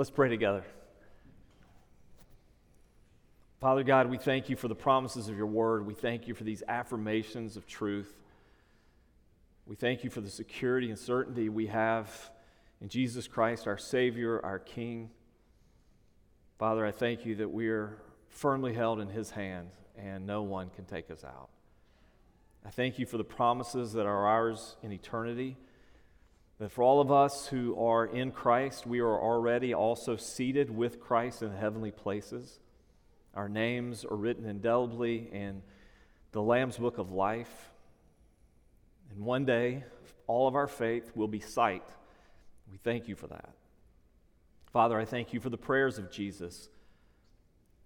Let's pray together. Father God, we thank you for the promises of your word. We thank you for these affirmations of truth. We thank you for the security and certainty we have in Jesus Christ, our Savior, our King. Father, I thank you that we are firmly held in His hand and no one can take us out. I thank you for the promises that are ours in eternity. That for all of us who are in Christ, we are already also seated with Christ in heavenly places. Our names are written indelibly in the Lamb's book of life. And one day, all of our faith will be sight. We thank you for that. Father, I thank you for the prayers of Jesus,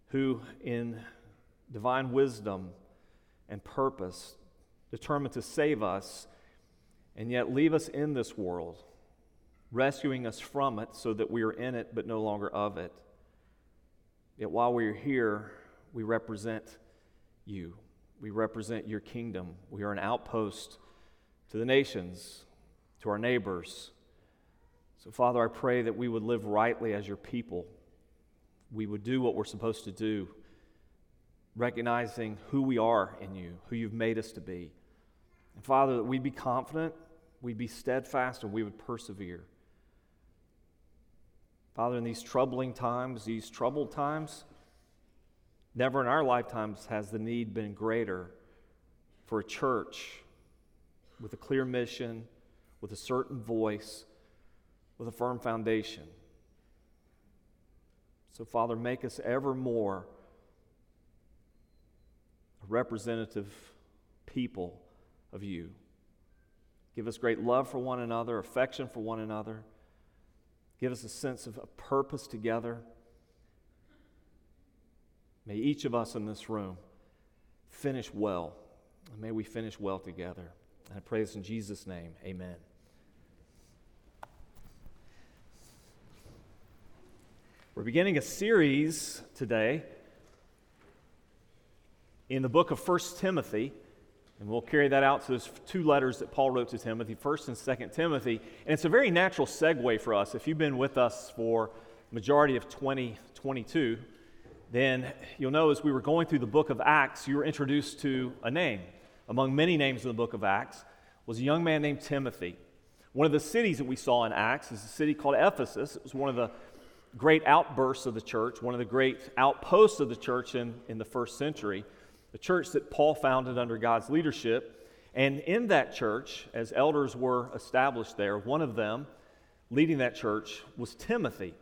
who, in divine wisdom and purpose, determined to save us and yet leave us in this world, rescuing us from it so that we are in it but no longer of it. Yet while we are here, we represent you. We represent your kingdom. We are an outpost to the nations, to our neighbors. So, Father, I pray that we would live rightly as your people. We would do what we're supposed to do, recognizing who we are in you, who you've made us to be. And, Father, that we'd be confident, we'd be steadfast, and we would persevere. Father, in these troubling times, these troubled times, never in our lifetimes has the need been greater for a church with a clear mission, with a certain voice, with a firm foundation. So, Father, make us ever more a representative people of you. Give us great love for one another, affection for one another. Give us a sense of a purpose together. May each of us in this room finish well. And may we finish well together. And I pray this in Jesus' name. Amen. We're beginning a series today in the book of 1 Timothy. And we'll carry that out to those two letters that Paul wrote to Timothy, 1st and 2nd Timothy. And it's a very natural segue for us. If you've been with us for majority of 2022, then you'll know as we were going through the book of Acts, you were introduced to a name. Among many names in the book of Acts was a young man named Timothy. One of the cities that we saw in Acts is a city called Ephesus. It was one of the great outbursts of the church, one of the great outposts of the church in, in the first century the church that Paul founded under God's leadership. And in that church, as elders were established there, one of them leading that church was Timothy.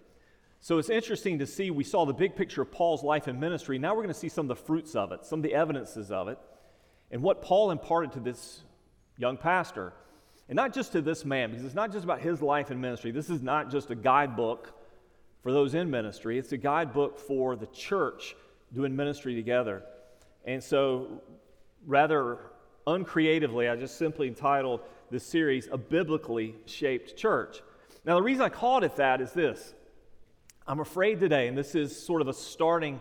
So it's interesting to see, we saw the big picture of Paul's life and ministry. Now we're going to see some of the fruits of it, some of the evidences of it, and what Paul imparted to this young pastor. And not just to this man, because it's not just about his life and ministry. This is not just a guidebook for those in ministry, it's a guidebook for the church doing ministry together. And so, rather uncreatively, I just simply entitled this series A Biblically Shaped Church. Now, the reason I called it that is this I'm afraid today, and this is sort of a starting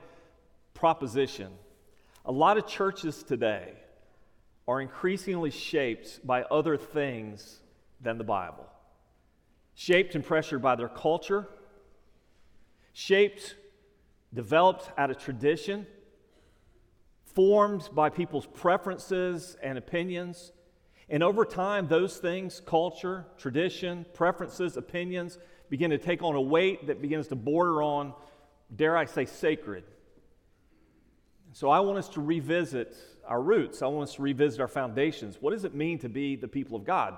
proposition, a lot of churches today are increasingly shaped by other things than the Bible. Shaped and pressured by their culture, shaped, developed out of tradition formed by people's preferences and opinions. And over time, those things, culture, tradition, preferences, opinions, begin to take on a weight that begins to border on, dare I say, sacred. So I want us to revisit our roots. I want us to revisit our foundations. What does it mean to be the people of God?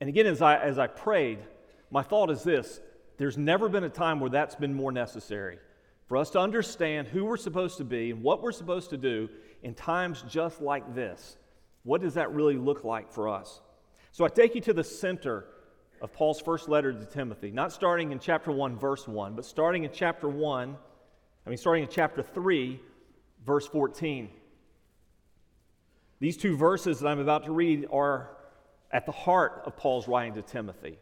And again, as I, as I prayed, my thought is this there's never been a time where that's been more necessary for us to understand who we're supposed to be and what we're supposed to do in times just like this. What does that really look like for us? So I take you to the center of Paul's first letter to Timothy, not starting in chapter 1, verse 1, but starting in chapter 1, I mean, starting in chapter 3, verse 14. These two verses that I'm about to read are at the heart of Paul's writing to Timothy,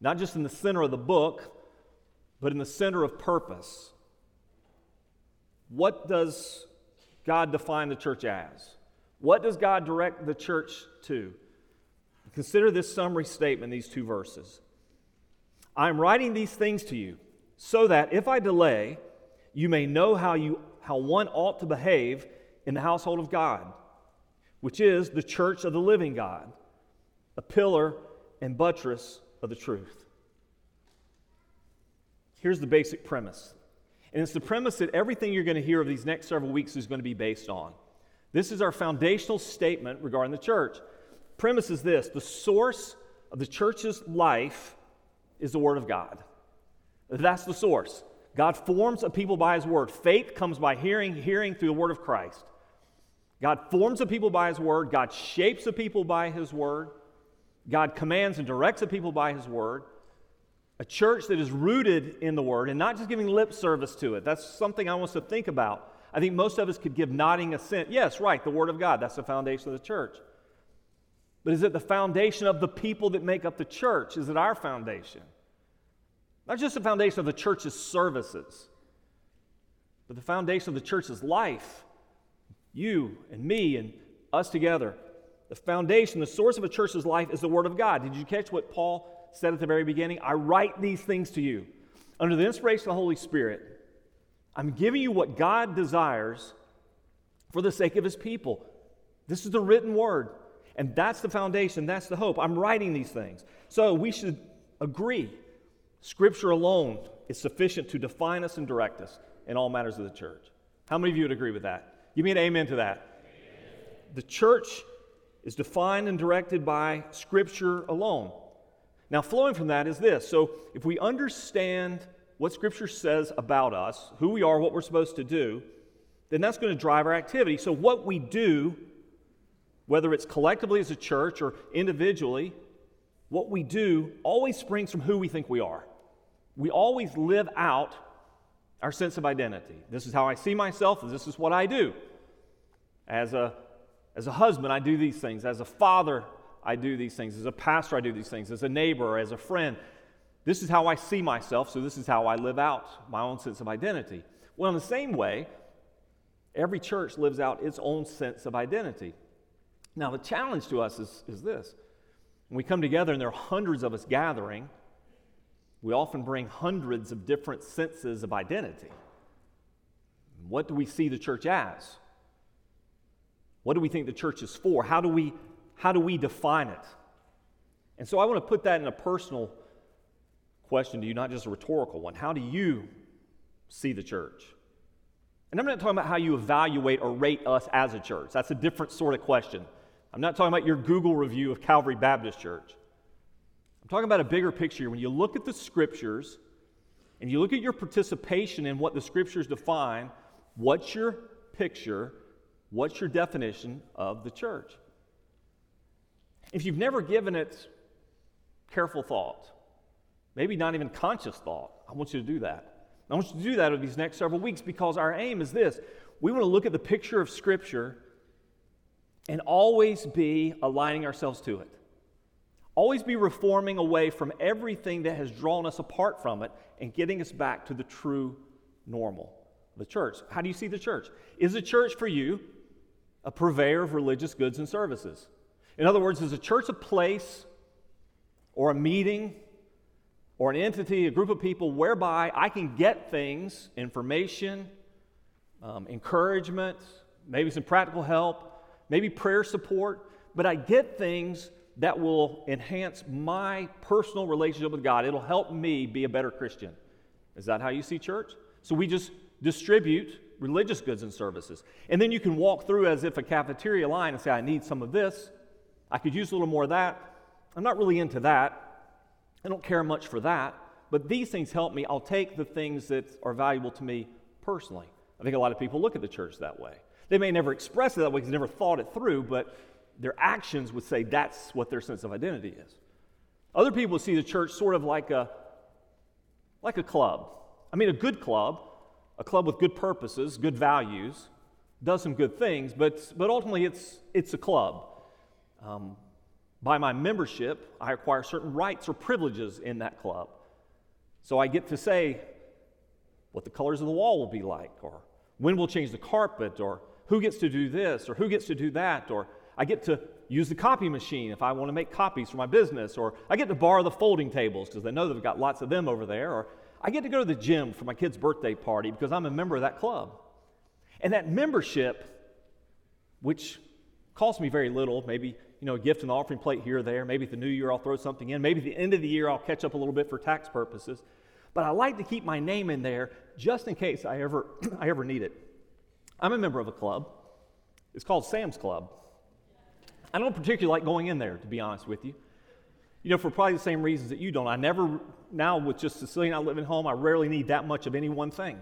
not just in the center of the book, but in the center of purpose. What does God define the church as? What does God direct the church to? Consider this summary statement, these two verses. I am writing these things to you so that if I delay, you may know how, you, how one ought to behave in the household of God, which is the church of the living God, a pillar and buttress of the truth. Here's the basic premise. And it's the premise that everything you're going to hear of these next several weeks is going to be based on. This is our foundational statement regarding the church. Premise is this the source of the church's life is the Word of God. That's the source. God forms a people by His Word. Faith comes by hearing, hearing through the Word of Christ. God forms a people by His Word. God shapes a people by His Word. God commands and directs a people by His Word. A church that is rooted in the Word and not just giving lip service to it. That's something I want us to think about. I think most of us could give nodding assent. Yes, right, the Word of God. That's the foundation of the church. But is it the foundation of the people that make up the church? Is it our foundation? Not just the foundation of the church's services, but the foundation of the church's life. You and me and us together. The foundation, the source of a church's life is the Word of God. Did you catch what Paul said at the very beginning? I write these things to you under the inspiration of the Holy Spirit. I'm giving you what God desires for the sake of His people. This is the written Word. And that's the foundation, that's the hope. I'm writing these things. So we should agree Scripture alone is sufficient to define us and direct us in all matters of the church. How many of you would agree with that? Give me an amen to that. Amen. The church is defined and directed by Scripture alone. Now, flowing from that is this. So, if we understand what Scripture says about us, who we are, what we're supposed to do, then that's going to drive our activity. So, what we do, whether it's collectively as a church or individually, what we do always springs from who we think we are we always live out our sense of identity. This is how I see myself, and this is what I do. As a, as a husband, I do these things. As a father, I do these things. As a pastor, I do these things. As a neighbor, as a friend, this is how I see myself, so this is how I live out my own sense of identity. Well, in the same way, every church lives out its own sense of identity. Now, the challenge to us is, is this when we come together and there are hundreds of us gathering, we often bring hundreds of different senses of identity. What do we see the church as? What do we think the church is for? How do we, how do we define it? And so I want to put that in a personal question to you, not just a rhetorical one. How do you see the church? And I'm not talking about how you evaluate or rate us as a church. That's a different sort of question. I'm not talking about your Google review of Calvary Baptist Church. I'm talking about a bigger picture. When you look at the scriptures and you look at your participation in what the scriptures define, what's your picture? What's your definition of the church? If you've never given it careful thought, maybe not even conscious thought, I want you to do that. I want you to do that over these next several weeks because our aim is this we want to look at the picture of Scripture and always be aligning ourselves to it. Always be reforming away from everything that has drawn us apart from it and getting us back to the true normal, the church. How do you see the church? Is the church for you a purveyor of religious goods and services? In other words, is a church a place or a meeting or an entity, a group of people whereby I can get things, information, um, encouragement, maybe some practical help, maybe prayer support, but I get things that will enhance my personal relationship with God. It'll help me be a better Christian. Is that how you see church? So we just distribute religious goods and services. And then you can walk through as if a cafeteria line and say, I need some of this. I could use a little more of that. I'm not really into that. I don't care much for that. But these things help me. I'll take the things that are valuable to me personally. I think a lot of people look at the church that way. They may never express it that way because they never thought it through, but their actions would say that's what their sense of identity is. Other people see the church sort of like a, like a club. I mean, a good club, a club with good purposes, good values, does some good things, but, but ultimately it's, it's a club. Um, by my membership, I acquire certain rights or privileges in that club. So I get to say what the colors of the wall will be like, or when we'll change the carpet, or who gets to do this, or who gets to do that, or I get to use the copy machine if I want to make copies for my business, or I get to borrow the folding tables because they know they've got lots of them over there, or I get to go to the gym for my kid's birthday party because I'm a member of that club. And that membership, which costs me very little, maybe you know, a gift and offering plate here or there. Maybe at the new year I'll throw something in. Maybe at the end of the year I'll catch up a little bit for tax purposes. But I like to keep my name in there just in case I ever, I ever need it. I'm a member of a club. It's called Sam's Club. I don't particularly like going in there, to be honest with you. You know, for probably the same reasons that you don't. I never, now with just Cecilia and I living home, I rarely need that much of any one thing.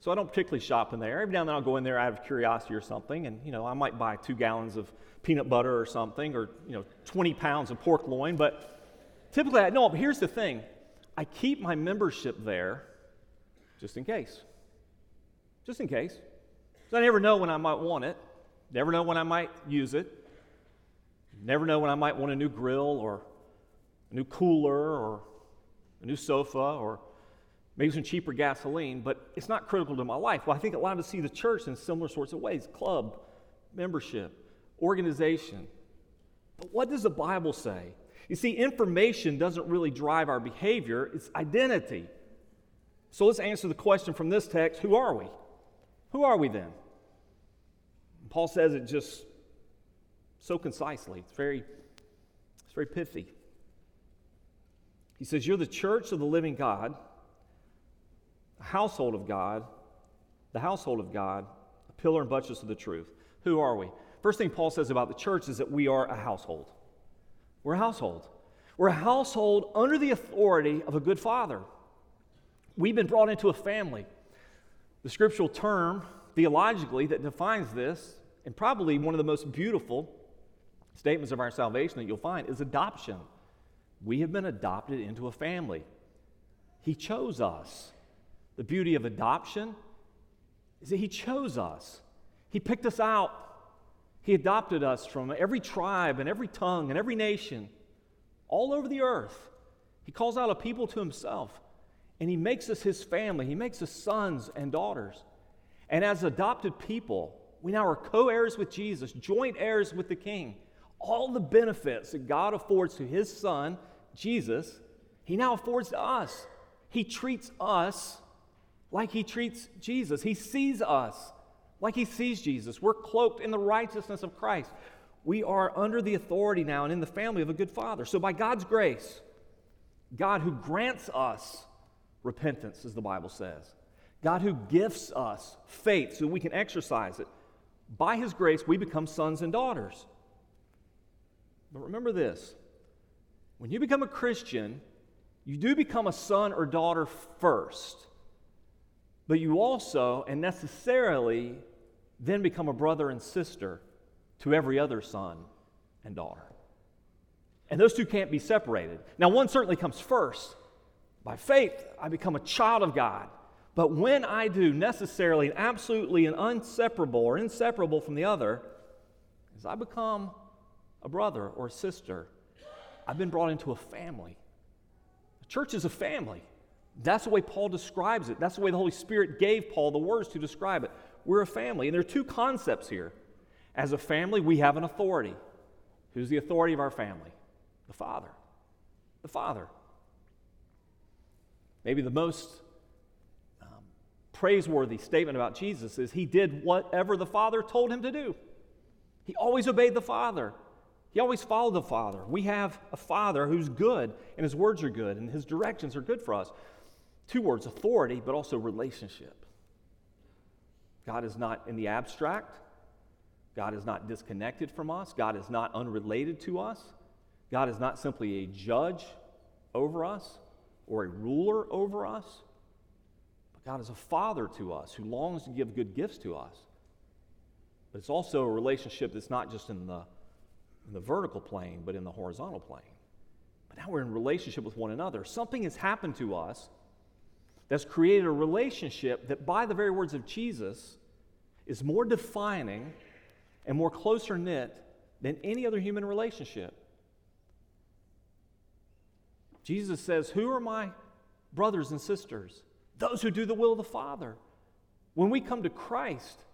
So I don't particularly shop in there. Every now and then I'll go in there out of curiosity or something, and you know, I might buy two gallons of peanut butter or something, or you know, 20 pounds of pork loin. But typically, I no. But here's the thing: I keep my membership there just in case. Just in case. So I never know when I might want it. Never know when I might use it. Never know when I might want a new grill or a new cooler or a new sofa or maybe some cheaper gasoline, but it's not critical to my life. Well, I think a lot of us see the church in similar sorts of ways club, membership, organization. But what does the Bible say? You see, information doesn't really drive our behavior, it's identity. So let's answer the question from this text who are we? Who are we then? Paul says it just so concisely. It's very, it's very pithy. He says, You're the church of the living God, household of God, the household of God, a pillar and buttress of the truth. Who are we? First thing Paul says about the church is that we are a household. We're a household. We're a household under the authority of a good father. We've been brought into a family. The scriptural term, theologically, that defines this, and probably one of the most beautiful statements of our salvation that you'll find, is adoption. We have been adopted into a family. He chose us. The beauty of adoption is that He chose us. He picked us out. He adopted us from every tribe and every tongue and every nation all over the earth. He calls out a people to Himself and He makes us His family. He makes us sons and daughters. And as adopted people, we now are co heirs with Jesus, joint heirs with the King all the benefits that God affords to his son, Jesus, he now affords to us. He treats us like he treats Jesus. He sees us like he sees Jesus. We're cloaked in the righteousness of Christ. We are under the authority now and in the family of a good father. So, by God's grace, God who grants us repentance, as the Bible says, God who gifts us faith so we can exercise it, by his grace, we become sons and daughters. But remember this when you become a Christian, you do become a son or daughter first, but you also and necessarily then become a brother and sister to every other son and daughter. And those two can't be separated. Now, one certainly comes first. By faith, I become a child of God. But when I do, necessarily and absolutely and inseparable or inseparable from the other, is I become a brother or a sister. I've been brought into a family. The church is a family. That's the way Paul describes it. That's the way the Holy Spirit gave Paul the words to describe it. We're a family. And there are two concepts here. As a family, we have an authority. Who's the authority of our family? The Father. The Father. Maybe the most um, praiseworthy statement about Jesus is he did whatever the Father told him to do. He always obeyed the Father. He always followed the Father. We have a Father who's good, and His words are good, and His directions are good for us. Two words authority, but also relationship. God is not in the abstract, God is not disconnected from us, God is not unrelated to us, God is not simply a judge over us or a ruler over us, but God is a Father to us who longs to give good gifts to us. But it's also a relationship that's not just in the in the vertical plane, but in the horizontal plane. But now we're in relationship with one another. Something has happened to us that's created a relationship that, by the very words of Jesus, is more defining and more closer knit than any other human relationship. Jesus says, Who are my brothers and sisters? Those who do the will of the Father. When we come to Christ,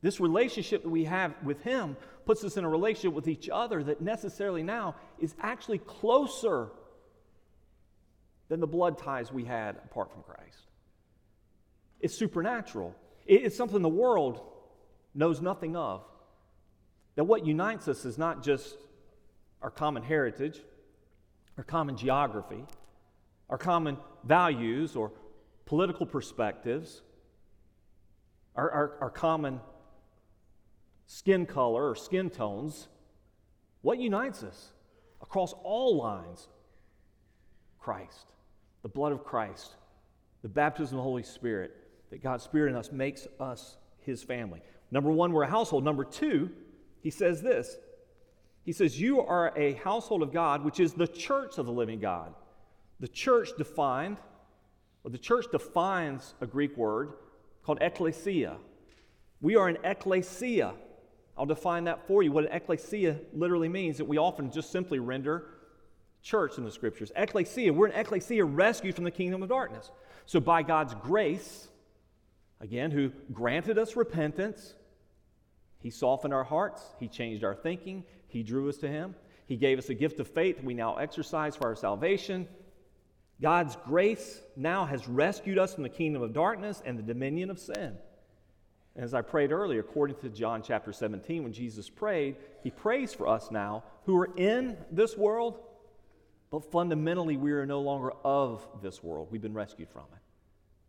this relationship that we have with Him puts us in a relationship with each other that necessarily now is actually closer than the blood ties we had apart from Christ. It's supernatural, it's something the world knows nothing of. That what unites us is not just our common heritage, our common geography, our common values or political perspectives, our, our, our common skin color or skin tones. What unites us across all lines? Christ, the blood of Christ, the baptism of the Holy Spirit, that God's Spirit in us makes us his family. Number one, we're a household. Number two, he says this He says, You are a household of God, which is the church of the living God. The church defined, or the church defines a Greek word called ecclesia. We are an ecclesia. I'll define that for you. What an ecclesia literally means that we often just simply render church in the scriptures. Ecclesia, we're an ecclesia rescued from the kingdom of darkness. So, by God's grace, again, who granted us repentance, He softened our hearts, He changed our thinking, He drew us to Him, He gave us a gift of faith we now exercise for our salvation. God's grace now has rescued us from the kingdom of darkness and the dominion of sin. And as I prayed earlier, according to John chapter 17, when Jesus prayed, he prays for us now who are in this world, but fundamentally we are no longer of this world. We've been rescued from it.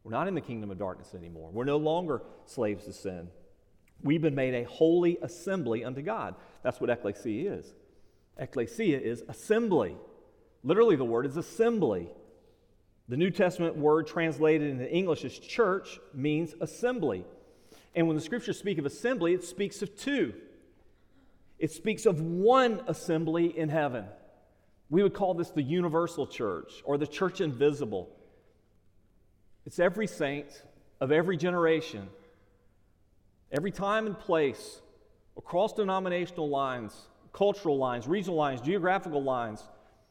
We're not in the kingdom of darkness anymore. We're no longer slaves to sin. We've been made a holy assembly unto God. That's what ecclesia is. Ecclesia is assembly. Literally, the word is assembly. The New Testament word translated into English as church means assembly. And when the scriptures speak of assembly, it speaks of two. It speaks of one assembly in heaven. We would call this the universal church or the church invisible. It's every saint of every generation, every time and place, across denominational lines, cultural lines, regional lines, geographical lines,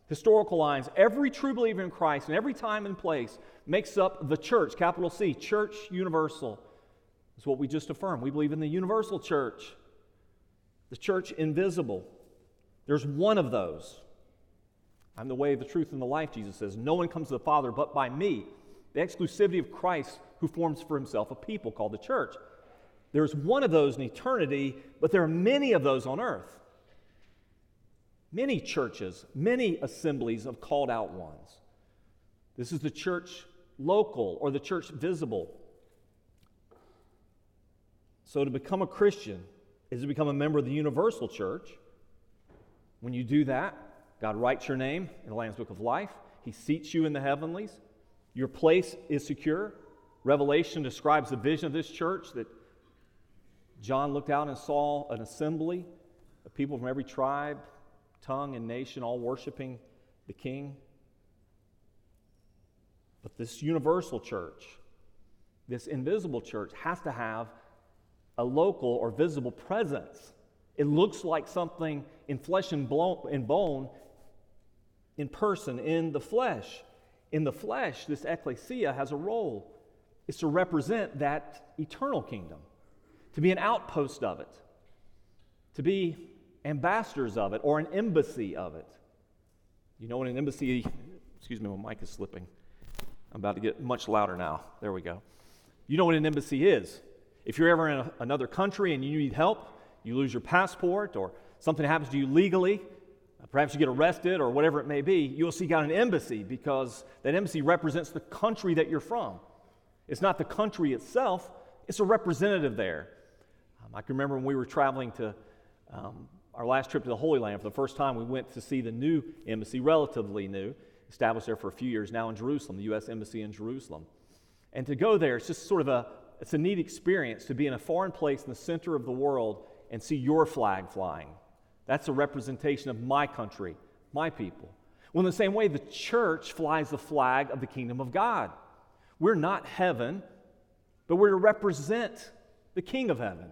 historical lines, every true believer in Christ and every time and place makes up the church, capital C, church universal. It's what we just affirmed. We believe in the universal church, the church invisible. There's one of those. I'm the way, the truth, and the life, Jesus says. No one comes to the Father but by me. The exclusivity of Christ who forms for himself a people called the church. There's one of those in eternity, but there are many of those on earth. Many churches, many assemblies of called out ones. This is the church local or the church visible. So, to become a Christian is to become a member of the universal church. When you do that, God writes your name in the Lamb's Book of Life, He seats you in the heavenlies. Your place is secure. Revelation describes the vision of this church that John looked out and saw an assembly of people from every tribe, tongue, and nation all worshiping the King. But this universal church, this invisible church, has to have a local or visible presence. It looks like something in flesh and, bone, in person, in the flesh. In the flesh, this ecclesia has a role. It's to represent that eternal kingdom, to be an outpost of it, to be ambassadors of it, or an embassy of it. You know what an embassy, excuse me, my mic is slipping. I'm about to get much louder now. There we go. You know what an embassy is. If you're ever in a, another country and you need help, you lose your passport or something happens to you legally, perhaps you get arrested or whatever it may be, you'll seek out an embassy because that embassy represents the country that you're from. It's not the country itself, it's a representative there. Um, I can remember when we were traveling to um, our last trip to the Holy Land for the first time, we went to see the new embassy, relatively new, established there for a few years now in Jerusalem, the U.S. Embassy in Jerusalem. And to go there, it's just sort of a, it's a neat experience to be in a foreign place in the center of the world and see your flag flying. That's a representation of my country, my people. Well, in the same way, the church flies the flag of the kingdom of God. We're not heaven, but we're to represent the king of heaven.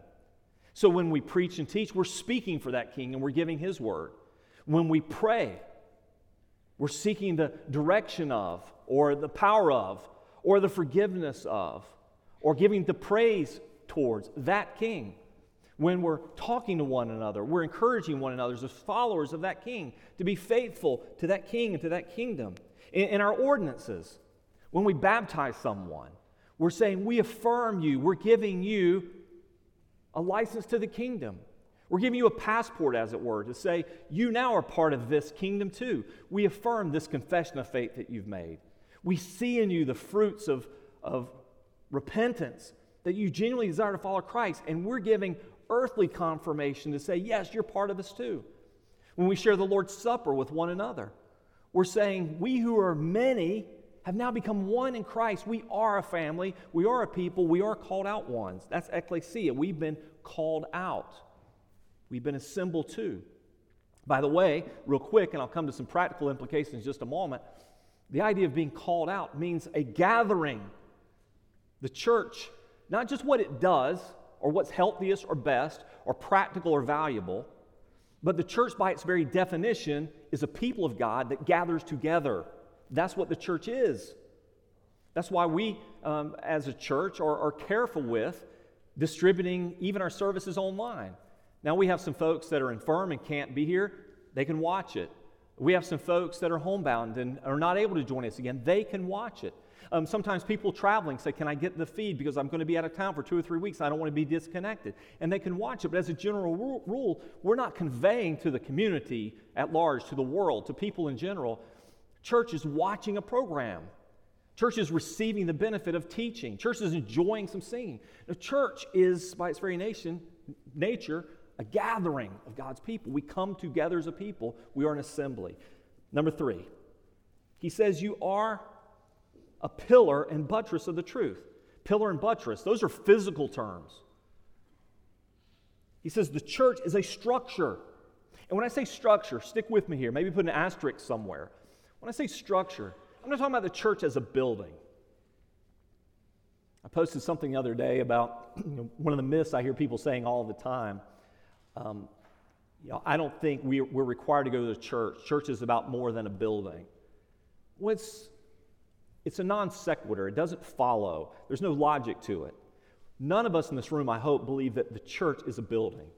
So when we preach and teach, we're speaking for that king and we're giving his word. When we pray, we're seeking the direction of, or the power of, or the forgiveness of or giving the praise towards that king. When we're talking to one another, we're encouraging one another as followers of that king to be faithful to that king and to that kingdom. In, in our ordinances, when we baptize someone, we're saying, We affirm you, we're giving you a license to the kingdom. We're giving you a passport, as it were, to say, You now are part of this kingdom too. We affirm this confession of faith that you've made. We see in you the fruits of, of repentance, that you genuinely desire to follow Christ, and we're giving earthly confirmation to say, Yes, you're part of us too. When we share the Lord's Supper with one another, we're saying, We who are many have now become one in Christ. We are a family, we are a people, we are called out ones. That's ecclesia. We've been called out, we've been assembled too. By the way, real quick, and I'll come to some practical implications in just a moment, the idea of being called out means a gathering. The church, not just what it does, or what's healthiest or best, or practical or valuable, but the church, by its very definition, is a people of God that gathers together. That's what the church is. That's why we, um, as a church, are, are careful with distributing even our services online. Now, we have some folks that are infirm and can't be here, they can watch it. We have some folks that are homebound and are not able to join us again, they can watch it. Um, sometimes people traveling say, Can I get the feed because I'm going to be out of town for two or three weeks? I don't want to be disconnected. And they can watch it. But as a general rule, we're not conveying to the community at large, to the world, to people in general, church is watching a program. Church is receiving the benefit of teaching. Church is enjoying some singing. The church is, by its very nation, nature, a gathering of God's people. We come together as a people. We are an assembly. Number three, he says, You are a pillar and buttress of the truth. Pillar and buttress, those are physical terms. He says the church is a structure. And when I say structure, stick with me here, maybe put an asterisk somewhere. When I say structure, I'm not talking about the church as a building. I posted something the other day about you know, one of the myths I hear people saying all the time. Um, you know, I don't think we, we're required to go to the church. Church is about more than a building. Well, it's a non sequitur, it doesn't follow, there's no logic to it. None of us in this room, I hope, believe that the church is a building.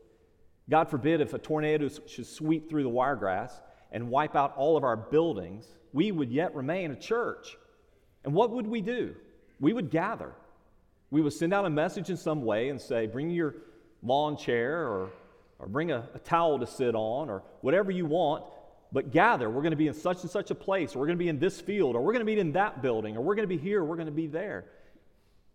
God forbid if a tornado should sweep through the wiregrass and wipe out all of our buildings, we would yet remain a church. And what would we do? We would gather. We would send out a message in some way and say, bring your lawn chair or, or bring a, a towel to sit on or whatever you want but gather. We're going to be in such and such a place, or we're going to be in this field, or we're going to be in that building, or we're going to be here, or we're going to be there.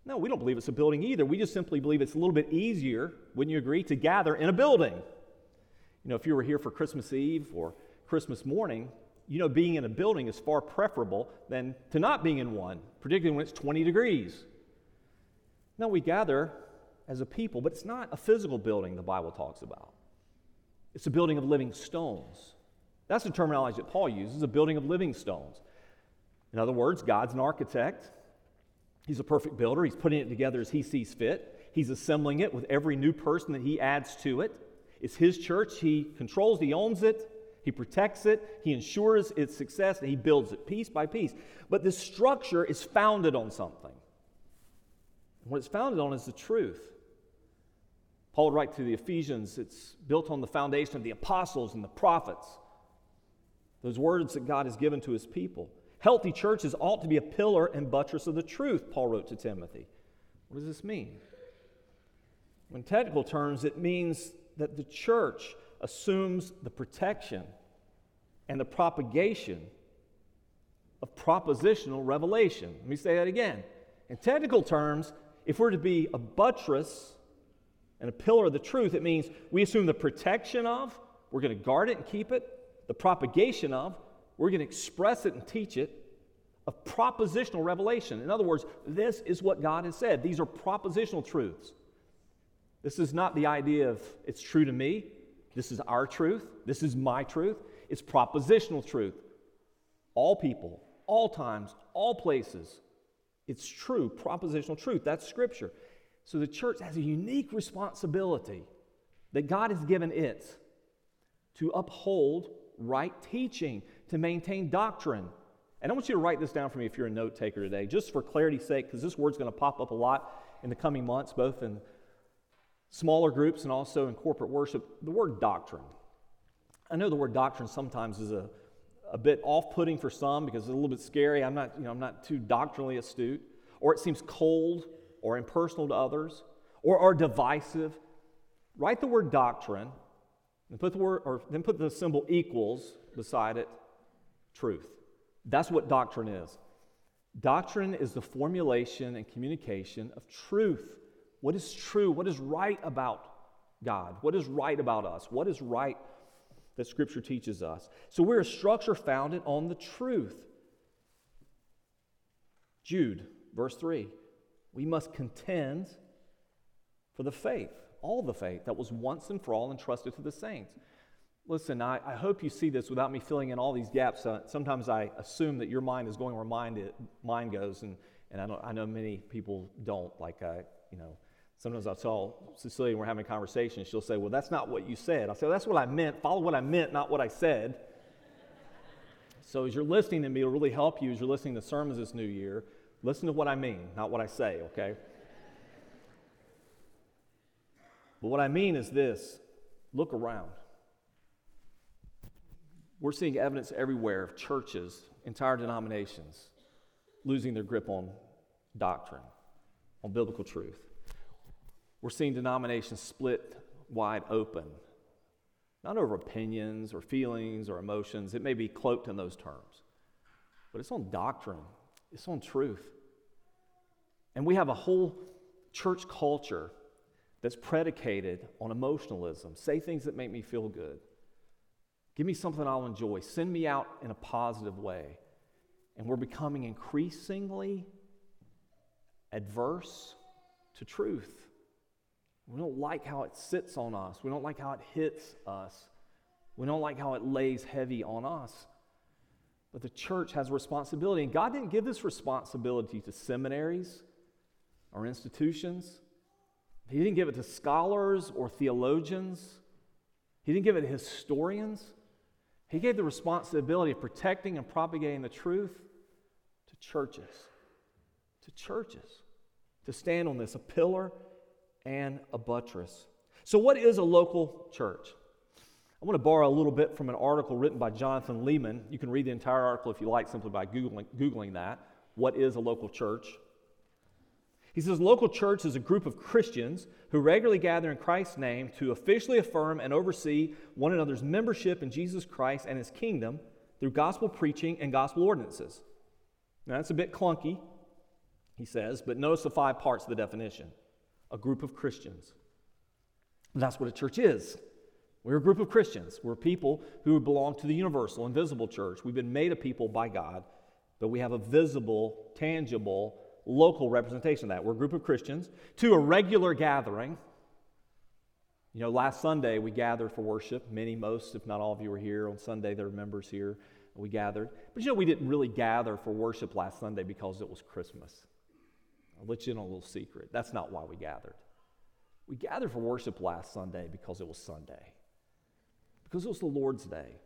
No, we don't believe it's a building either. We just simply believe it's a little bit easier, wouldn't you agree, to gather in a building. You know, if you were here for Christmas Eve or Christmas morning, you know, being in a building is far preferable than to not being in one, particularly when it's 20 degrees. No, we gather as a people, but it's not a physical building the Bible talks about. It's a building of living stones. That's the terminology that Paul uses a building of living stones. In other words, God's an architect. He's a perfect builder. He's putting it together as he sees fit. He's assembling it with every new person that he adds to it. It's his church. He controls, he owns it, he protects it, he ensures its success, and he builds it piece by piece. But this structure is founded on something. What it's founded on is the truth. Paul would write to the Ephesians, it's built on the foundation of the apostles and the prophets those words that God has given to his people. Healthy churches ought to be a pillar and buttress of the truth, Paul wrote to Timothy. What does this mean? In technical terms, it means that the church assumes the protection and the propagation of propositional revelation. Let me say that again. In technical terms, if we're to be a buttress and a pillar of the truth, it means we assume the protection of, we're going to guard it and keep it, the propagation of, we're going to express it and teach it, of propositional revelation. In other words, this is what God has said. These are propositional truths. This is not the idea of it's true to me, this is our truth, this is my truth. It's propositional truth. All people, all times, all places. It's true, propositional truth. That's Scripture. So the church has a unique responsibility that God has given it to uphold right teaching, to maintain doctrine. And I want you to write this down for me if you're a note taker today, just for clarity's sake, because this word's going to pop up a lot in the coming months, both in smaller groups and also in corporate worship. The word doctrine. I know the word doctrine sometimes is a, a bit off-putting for some because it's a little bit scary. I'm not, you know, I'm not too doctrinally astute, or it seems cold or impersonal to others, or are divisive, write the word doctrine put the word, or then put the symbol equals beside it, truth. That's what doctrine is. Doctrine is the formulation and communication of truth. What is true? What is right about God? What is right about us? What is right that Scripture teaches us? So we're a structure founded on the truth. Jude, verse 3 we must contend for the faith, all the faith that was once and for all entrusted to the saints. Listen, I, I hope you see this without me filling in all these gaps. Uh, sometimes I assume that your mind is going where mine, it, mine goes, and, and I, I know many people don't. Like, uh, you know, sometimes I'll tell Cecilia we're having a conversation, she'll say, Well, that's not what you said. I'll say, That's what I meant. Follow what I meant, not what I said. so as you're listening to me, it'll really help you as you're listening to sermons this new year. Listen to what I mean, not what I say, okay? But what I mean is this look around. We're seeing evidence everywhere of churches, entire denominations, losing their grip on doctrine, on biblical truth. We're seeing denominations split wide open, not over opinions or feelings or emotions. It may be cloaked in those terms, but it's on doctrine, it's on truth. And we have a whole church culture that's predicated on emotionalism. Say things that make me feel good. Give me something I'll enjoy. Send me out in a positive way. And we're becoming increasingly adverse to truth. We don't like how it sits on us. We don't like how it hits us. We don't like how it lays heavy on us. But the church has a responsibility. And God didn't give this responsibility to seminaries or institutions, He didn't give it to scholars or theologians, He didn't give it to historians. He gave the responsibility of protecting and propagating the truth to churches. To churches. To stand on this, a pillar and a buttress. So, what is a local church? I want to borrow a little bit from an article written by Jonathan Leeman. You can read the entire article if you like simply by Googling, Googling that. What is a local church? He says, local church is a group of Christians who regularly gather in Christ's name to officially affirm and oversee one another's membership in Jesus Christ and his kingdom through gospel preaching and gospel ordinances. Now, that's a bit clunky, he says, but notice the five parts of the definition a group of Christians. That's what a church is. We're a group of Christians. We're people who belong to the universal, invisible church. We've been made a people by God, but we have a visible, tangible, local representation of that. We're a group of Christians. to a regular gathering. You know, last Sunday we gathered for worship. Many, most, if not all of you were here. On Sunday, there were members here. We gathered. But you know, we didn't really gather for worship last Sunday because it was Christmas. I'll let you in a little secret. That's not why we gathered. We gathered for worship last Sunday because it was Sunday, because it was the Lord's Day.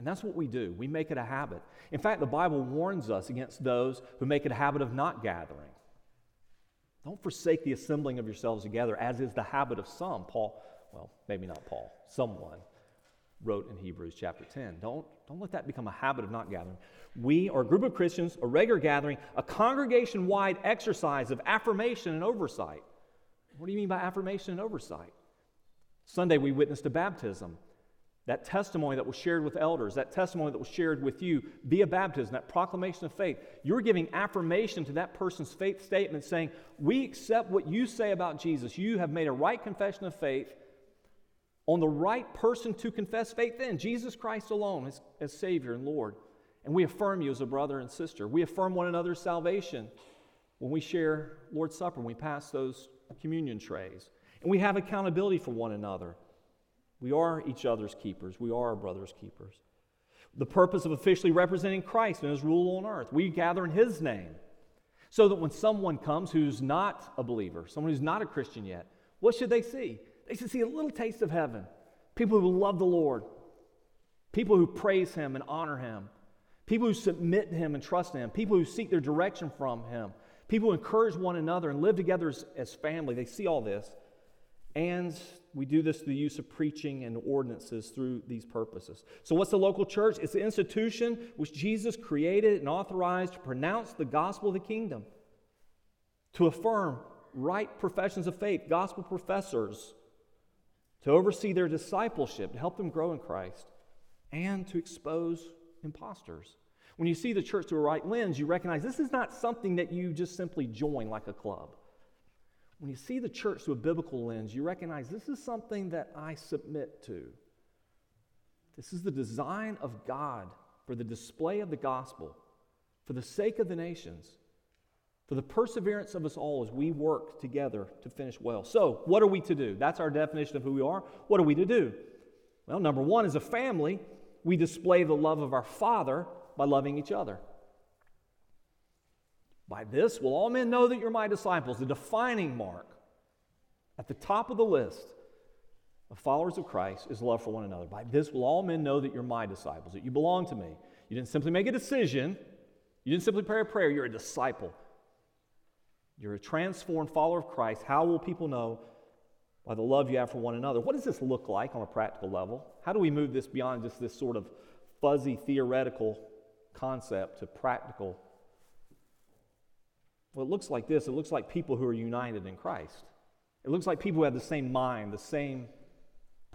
And that's what we do. We make it a habit. In fact, the Bible warns us against those who make it a habit of not gathering. Don't forsake the assembling of yourselves together, as is the habit of some. Paul, well, maybe not Paul, someone wrote in Hebrews chapter 10. Don't, don't let that become a habit of not gathering. We are a group of Christians, a regular gathering, a congregation wide exercise of affirmation and oversight. What do you mean by affirmation and oversight? Sunday, we witnessed a baptism. That testimony that was shared with elders, that testimony that was shared with you via baptism, that proclamation of faith, you're giving affirmation to that person's faith statement saying, We accept what you say about Jesus. You have made a right confession of faith on the right person to confess faith in, Jesus Christ alone as, as Savior and Lord. And we affirm you as a brother and sister. We affirm one another's salvation when we share Lord's Supper, when we pass those communion trays. And we have accountability for one another. We are each other's keepers. We are our brother's keepers. The purpose of officially representing Christ and his rule on earth. We gather in his name. So that when someone comes who's not a believer, someone who's not a Christian yet, what should they see? They should see a little taste of heaven. People who love the Lord, people who praise him and honor him, people who submit to him and trust him, people who seek their direction from him, people who encourage one another and live together as, as family. They see all this And we do this through the use of preaching and ordinances through these purposes. So, what's the local church? It's the institution which Jesus created and authorized to pronounce the gospel of the kingdom, to affirm right professions of faith, gospel professors, to oversee their discipleship, to help them grow in Christ, and to expose imposters. When you see the church through a right lens, you recognize this is not something that you just simply join like a club. When you see the church through a biblical lens, you recognize this is something that I submit to. This is the design of God for the display of the gospel, for the sake of the nations, for the perseverance of us all as we work together to finish well. So, what are we to do? That's our definition of who we are. What are we to do? Well, number one, as a family, we display the love of our Father by loving each other. By this will all men know that you're my disciples. The defining mark at the top of the list of followers of Christ is love for one another. By this will all men know that you're my disciples, that you belong to me. You didn't simply make a decision, you didn't simply pray a prayer, you're a disciple. You're a transformed follower of Christ. How will people know? By the love you have for one another. What does this look like on a practical level? How do we move this beyond just this sort of fuzzy theoretical concept to practical? Well, it looks like this it looks like people who are united in Christ. It looks like people who have the same mind, the same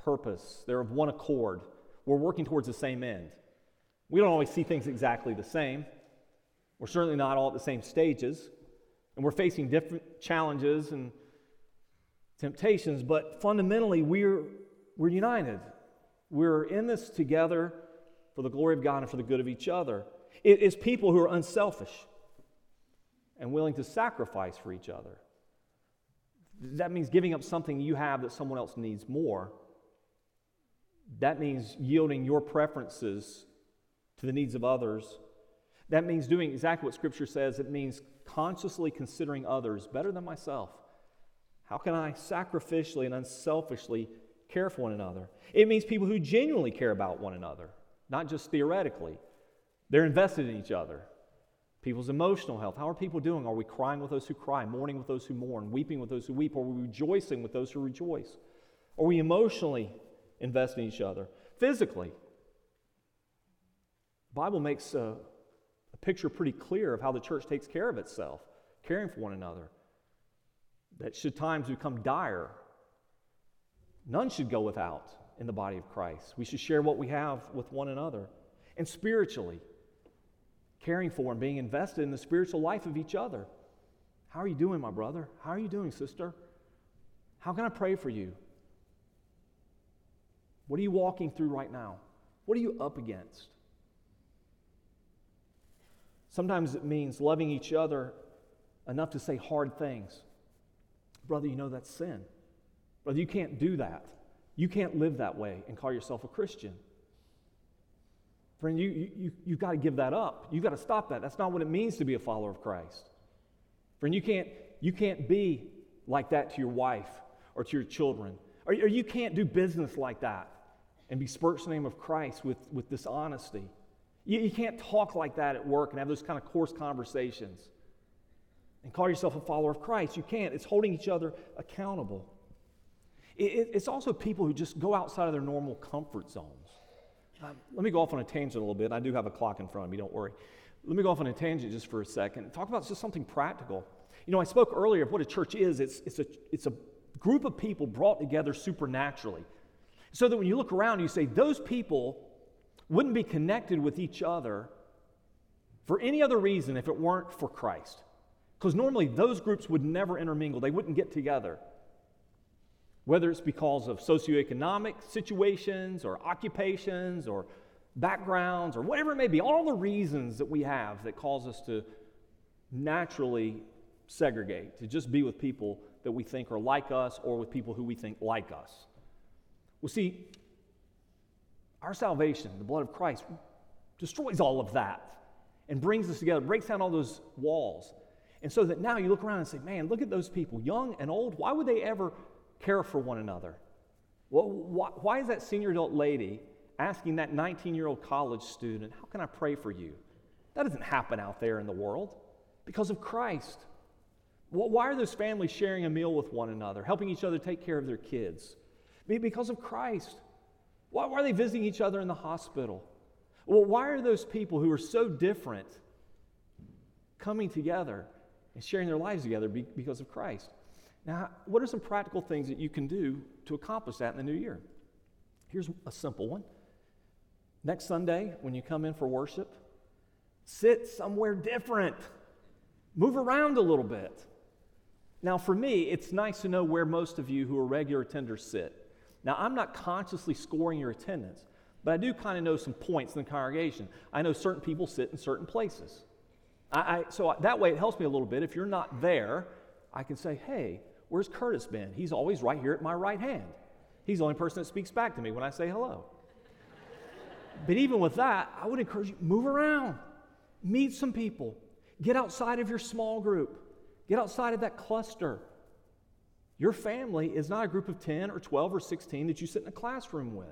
purpose. They're of one accord. We're working towards the same end. We don't always see things exactly the same. We're certainly not all at the same stages. And we're facing different challenges and temptations, but fundamentally, we're, we're united. We're in this together for the glory of God and for the good of each other. It is people who are unselfish and willing to sacrifice for each other. That means giving up something you have that someone else needs more. That means yielding your preferences to the needs of others. That means doing exactly what Scripture says. It means consciously considering others better than myself. How can I sacrificially and unselfishly care for one another? It means people who genuinely care about one another, not just theoretically. They're invested in each other. People's emotional health. How are people doing? Are we crying with those who cry, mourning with those who mourn, weeping with those who weep? Are we rejoicing with those who rejoice? Are we emotionally invested in each other? Physically. The Bible makes a, a picture pretty clear of how the church takes care of itself, caring for one another that should times become dire, none should go without in the body of Christ. We should share what we have with one another. And spiritually, caring for and being invested in the spiritual life of each other. How are you doing, my brother? How are you doing, sister? How can I pray for you? What are you walking through right now? What are you up against? Sometimes it means loving each other enough to say hard things. Brother, you know that's sin. Brother, you can't do that. You can't live that way and call yourself a Christian. Friend, you, you, you've got to give that up. You've got to stop that. That's not what it means to be a follower of Christ. Friend, you can't, you can't be like that to your wife or to your children. Or, or you can't do business like that and besmirch the name of Christ with, with dishonesty. You, you can't talk like that at work and have those kind of coarse conversations and call yourself a follower of Christ. You can't. It's holding each other accountable. It, it, it's also people who just go outside of their normal comfort zones. Let me go off on a tangent a little bit. I do have a clock in front of me, don't worry. Let me go off on a tangent just for a second. Talk about just something practical. You know, I spoke earlier of what a church is it's, it's, a, it's a group of people brought together supernaturally. So that when you look around, you say, those people wouldn't be connected with each other for any other reason if it weren't for Christ. Because normally those groups would never intermingle, they wouldn't get together. Whether it's because of socioeconomic situations or occupations or backgrounds or whatever it may be, all the reasons that we have that cause us to naturally segregate, to just be with people that we think are like us or with people who we think like us. Well, see, our salvation, the blood of Christ, destroys all of that and brings us together, breaks down all those walls. And so that now you look around and say, man, look at those people, young and old. Why would they ever care for one another? Well, why, why is that senior adult lady asking that 19 year old college student, How can I pray for you? That doesn't happen out there in the world because of Christ. Why are those families sharing a meal with one another, helping each other take care of their kids? Because of Christ. Why are they visiting each other in the hospital? Well, why are those people who are so different coming together and sharing their lives together because of Christ? Now, what are some practical things that you can do to accomplish that in the new year? Here's a simple one. Next Sunday, when you come in for worship, sit somewhere different. Move around a little bit. Now, for me, it's nice to know where most of you who are regular attenders sit. Now, I'm not consciously scoring your attendance, but I do kind of know some points in the congregation. I know certain people sit in certain places. I, I, so that way it helps me a little bit. If you're not there, I can say, hey, where's Curtis been? He's always right here at my right hand. He's the only person that speaks back to me when I say hello. but even with that, I would encourage you move around, meet some people, get outside of your small group, get outside of that cluster. Your family is not a group of 10 or 12 or 16 that you sit in a classroom with.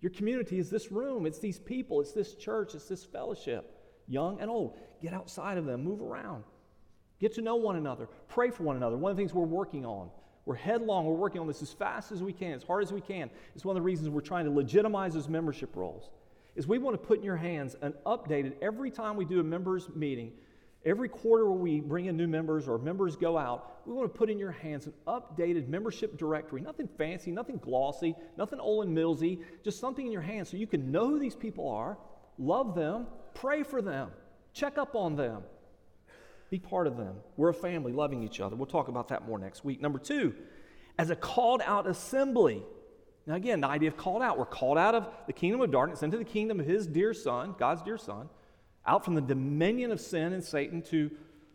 Your community is this room, it's these people, it's this church, it's this fellowship, young and old. Get outside of them, move around, get to know one another, pray for one another. One of the things we're working on, we're headlong, we're working on this as fast as we can, as hard as we can. It's one of the reasons we're trying to legitimize those membership rolls. Is we want to put in your hands an updated every time we do a members meeting Every quarter when we bring in new members or members go out, we want to put in your hands an updated membership directory. Nothing fancy, nothing glossy, nothing Olan Millsy, just something in your hands so you can know who these people are, love them, pray for them, check up on them, be part of them. We're a family loving each other. We'll talk about that more next week. Number two, as a called out assembly. Now, again, the idea of called out. We're called out of the kingdom of darkness into the kingdom of his dear son, God's dear son out from the dominion of sin and Satan to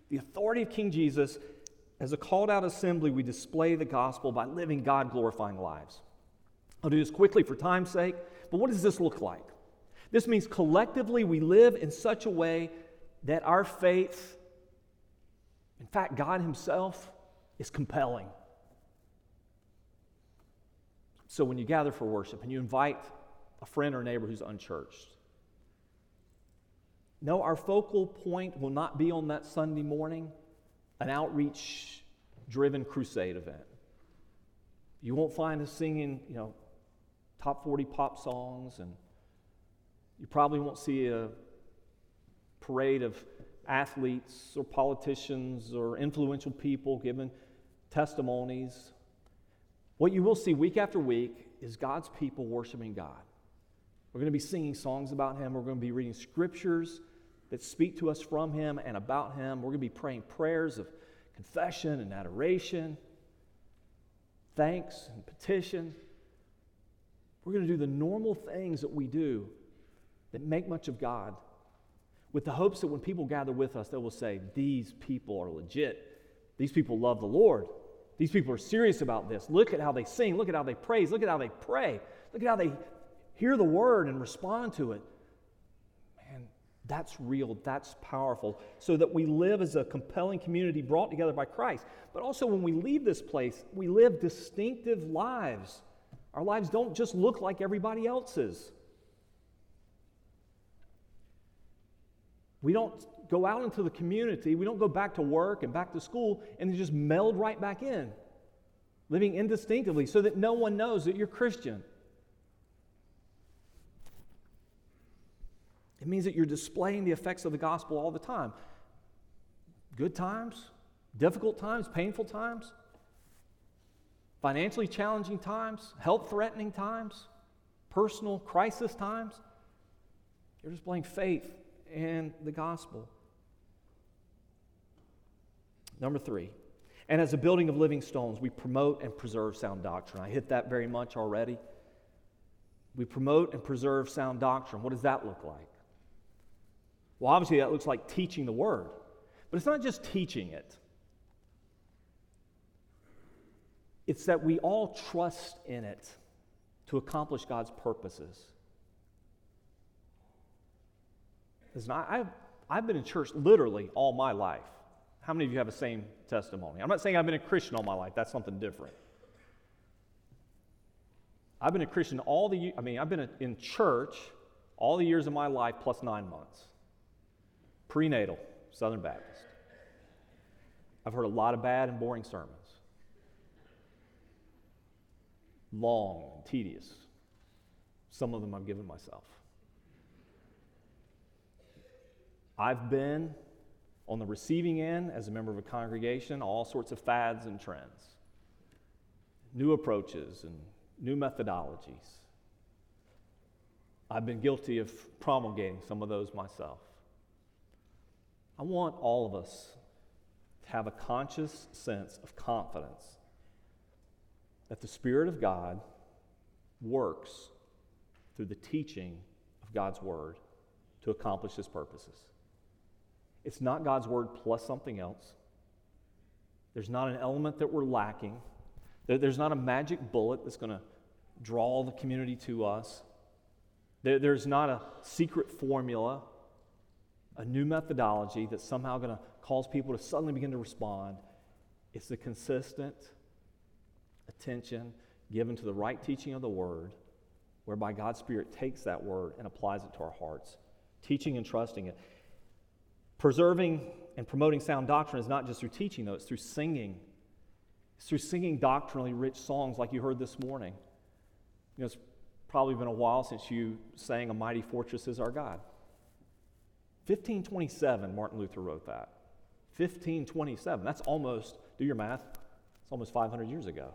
the authority of King Jesus. As a called out assembly, we display the gospel by living God glorifying lives. I'll do this quickly for time's sake, but what does this look like? This means collectively we live in such a way that our faith, in fact, God Himself, is compelling. So when you gather for worship and you invite a friend or neighbor who's unchurched, no, our focal point will not be on that Sunday morning an outreach driven crusade event. You won't find us singing, you know, top 40 pop songs, and you probably won't see a parade of athletes or politicians or influential people giving testimonies. What you will see week after week is God's people worshiping God. We're going to be singing songs about Him. We're going to be reading scriptures that speak to us from Him and about Him. We're going to be praying prayers of confession and adoration, thanks and petition. We're going to do the normal things that we do that make much of God with the hopes that when people gather with us, they will say, These people are legit. These people love the Lord. These people are serious about this. Look at how they sing. Look at how they praise. Look at how they pray. Look at how they hear the word and respond to it. Man, that's real, that's powerful, so that we live as a compelling community brought together by Christ. But also, when we leave this place, we live distinctive lives. Our lives don't just look like everybody else's. We don't go out into the community, we don't go back to work and back to school and just meld right back in, living indistinctively so that no one knows that you're Christian. It means that you're displaying the effects of the gospel all the time. Good times, difficult times, painful times, financially challenging times, health threatening times, personal crisis times. You're displaying faith in the gospel. Number three, and as a building of living stones, we promote and preserve sound doctrine. I hit that very much already. We promote and preserve sound doctrine. What does that look like? Well, obviously, that looks like teaching the word, but it's not just teaching it, it's that we all trust in it to accomplish God's purposes. Listen, I, I've, I've been in church literally all my life. How many of you have the same testimony? I'm not saying I've been a Christian all my life, that's something different. I've been a Christian all the I mean, I've been in church all the years of my life plus nine months prenatal, Southern Baptist. I've heard a lot of bad and boring sermons. Long and tedious. Some of them I've given myself. I've been on the receiving end as a member of a congregation, all sorts of fads and trends, new approaches and new methodologies. I've been guilty of promulgating some of those myself. I want all of us to have a conscious sense of confidence that the Spirit of God works through the teaching of God's Word to accomplish His purposes. It's not God's Word plus something else. There's not an element that we're lacking. There's not a magic bullet that's going to draw the community to us. There's not a secret formula a new methodology that's somehow going to cause people to suddenly begin to respond. It's the consistent attention given to the right teaching of the Word, whereby God's Spirit takes that Word and applies it to our hearts, teaching and trusting it. Preserving and promoting sound doctrine is not just through teaching, though, it's through singing. It's through singing doctrinally rich songs like you heard this morning. You know, it's probably been a while since you sang A Mighty Fortress is Our God. 1527, Martin Luther wrote that. 1527. That's almost, do your math, it's almost 500 years ago.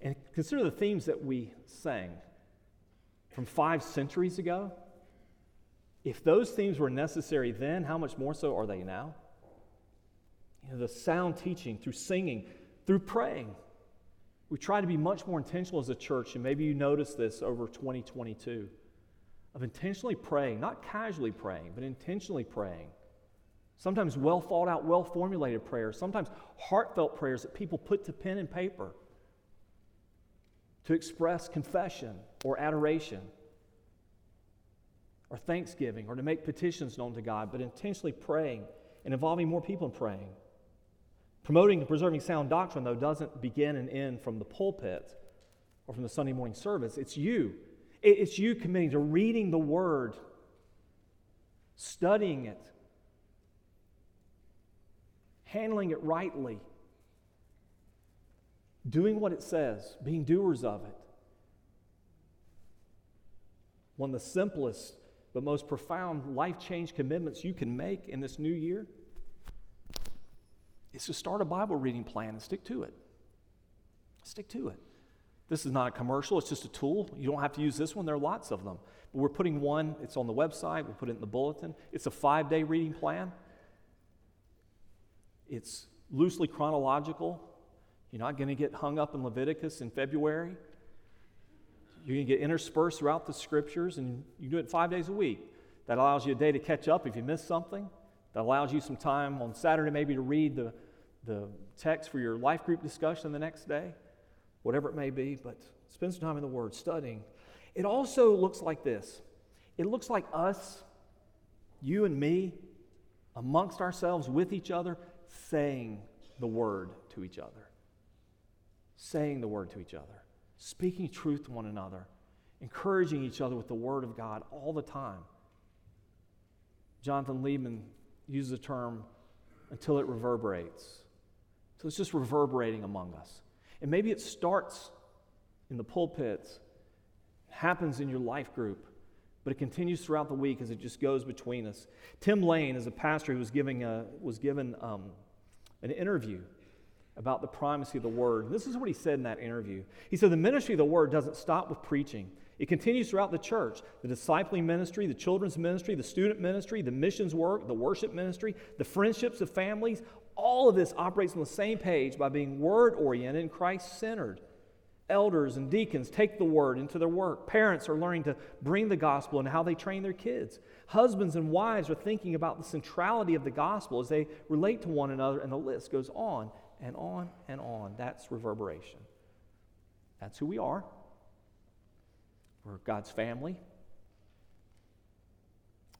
And consider the themes that we sang from five centuries ago. If those themes were necessary then, how much more so are they now? You know, the sound teaching, through singing, through praying. We try to be much more intentional as a church, and maybe you noticed this over 2022 of intentionally praying, not casually praying, but intentionally praying. Sometimes well thought out, well formulated prayers, sometimes heartfelt prayers that people put to pen and paper to express confession or adoration or thanksgiving or to make petitions known to God, but intentionally praying and involving more people in praying. Promoting and preserving sound doctrine, though, doesn't begin and end from the pulpit or from the Sunday morning service. It's you it's you committing to reading the Word, studying it, handling it rightly, doing what it says, being doers of it. One of the simplest but most profound life change commitments you can make in this new year is to start a Bible reading plan and stick to it. Stick to it. This is not a commercial, it's just a tool. You don't have to use this one, there are lots of them. But we're putting one, it's on the website, we'll put it in the bulletin. It's a five day reading plan. It's loosely chronological. You're not going to get hung up in Leviticus in February. Going to get interspersed throughout the scriptures, and you do it five days a week. That allows you a day to catch up if you miss something. That allows you some time on Saturday maybe to read the, the text for your life group discussion the next day whatever it may be, but spend some time in the Word studying. It also looks like this it looks like us, you and me, amongst ourselves, with each other, saying the Word to each other. Saying the Word to each other, speaking truth to one another, encouraging each other with the Word of God all the time. Jonathan Leeman uses the term until it reverberates. So it's just reverberating among us. And maybe it starts in the pulpits, happens in your life group, but it continues throughout the week as it just goes between us. Tim Lane is a pastor who was, giving a, was given um, an interview about the primacy of the word. And this is what he said in that interview. He said, The ministry of the word doesn't stop with preaching. It continues throughout the church the discipling ministry, the children's ministry, the student ministry, the missions work, the worship ministry, the friendships of families all of this operates on the same page by being word oriented and Christ centered. Elders and deacons take the word into their work. Parents are learning to bring the gospel and how they train their kids. Husbands and wives are thinking about the centrality of the gospel as they relate to one another, and the list goes on and on and on. That's reverberation. That's who we are. We're God's family.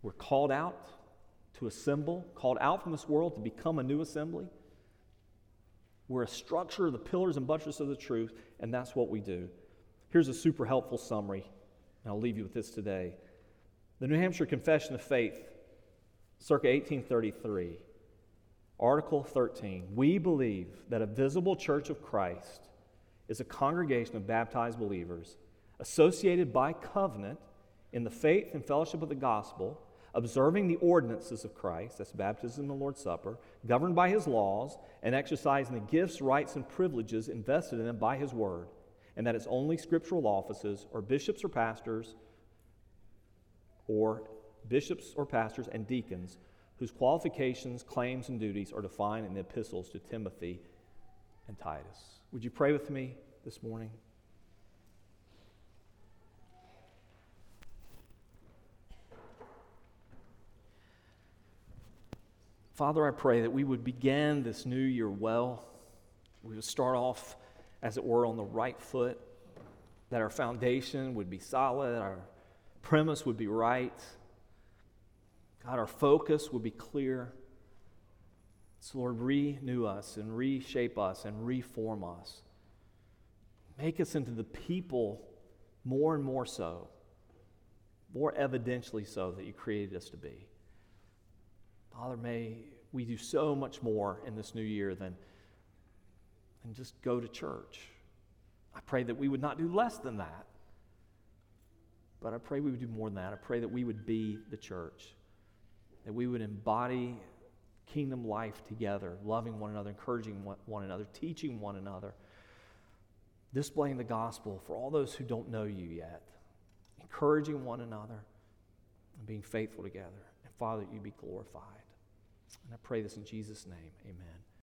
We're called out to assemble, called out from this world to become a new assembly. We're a structure of the pillars and buttresses of the truth, and that's what we do. Here's a super helpful summary, and I'll leave you with this today. The New Hampshire Confession of Faith, circa 1833, Article 13. We believe that a visible church of Christ is a congregation of baptized believers associated by covenant in the faith and fellowship of the gospel, observing the ordinances of Christ, that's baptism and the Lord's Supper, governed by his laws, and exercising the gifts, rights, and privileges invested in them by his word, and that it's only scriptural offices or bishops or pastors or bishops or pastors and deacons whose qualifications, claims, and duties are defined in the epistles to Timothy and Titus. Would you pray with me this morning? Father, I pray that we would begin this new year well. We would start off, as it were, on the right foot, that our foundation would be solid, our premise would be right. God, our focus would be clear. So, Lord, renew us and reshape us and reform us. Make us into the people more and more so, more evidentially so that you created us to be. Father, may we do so much more in this new year than, than just go to church. I pray that we would not do less than that. But I pray we would do more than that. I pray that we would be the church, that we would embody kingdom life together, loving one another, encouraging one another, teaching one another, displaying the gospel for all those who don't know you yet, encouraging one another, and being faithful together. And Father, you be glorified. And I pray this in Jesus' name. Amen.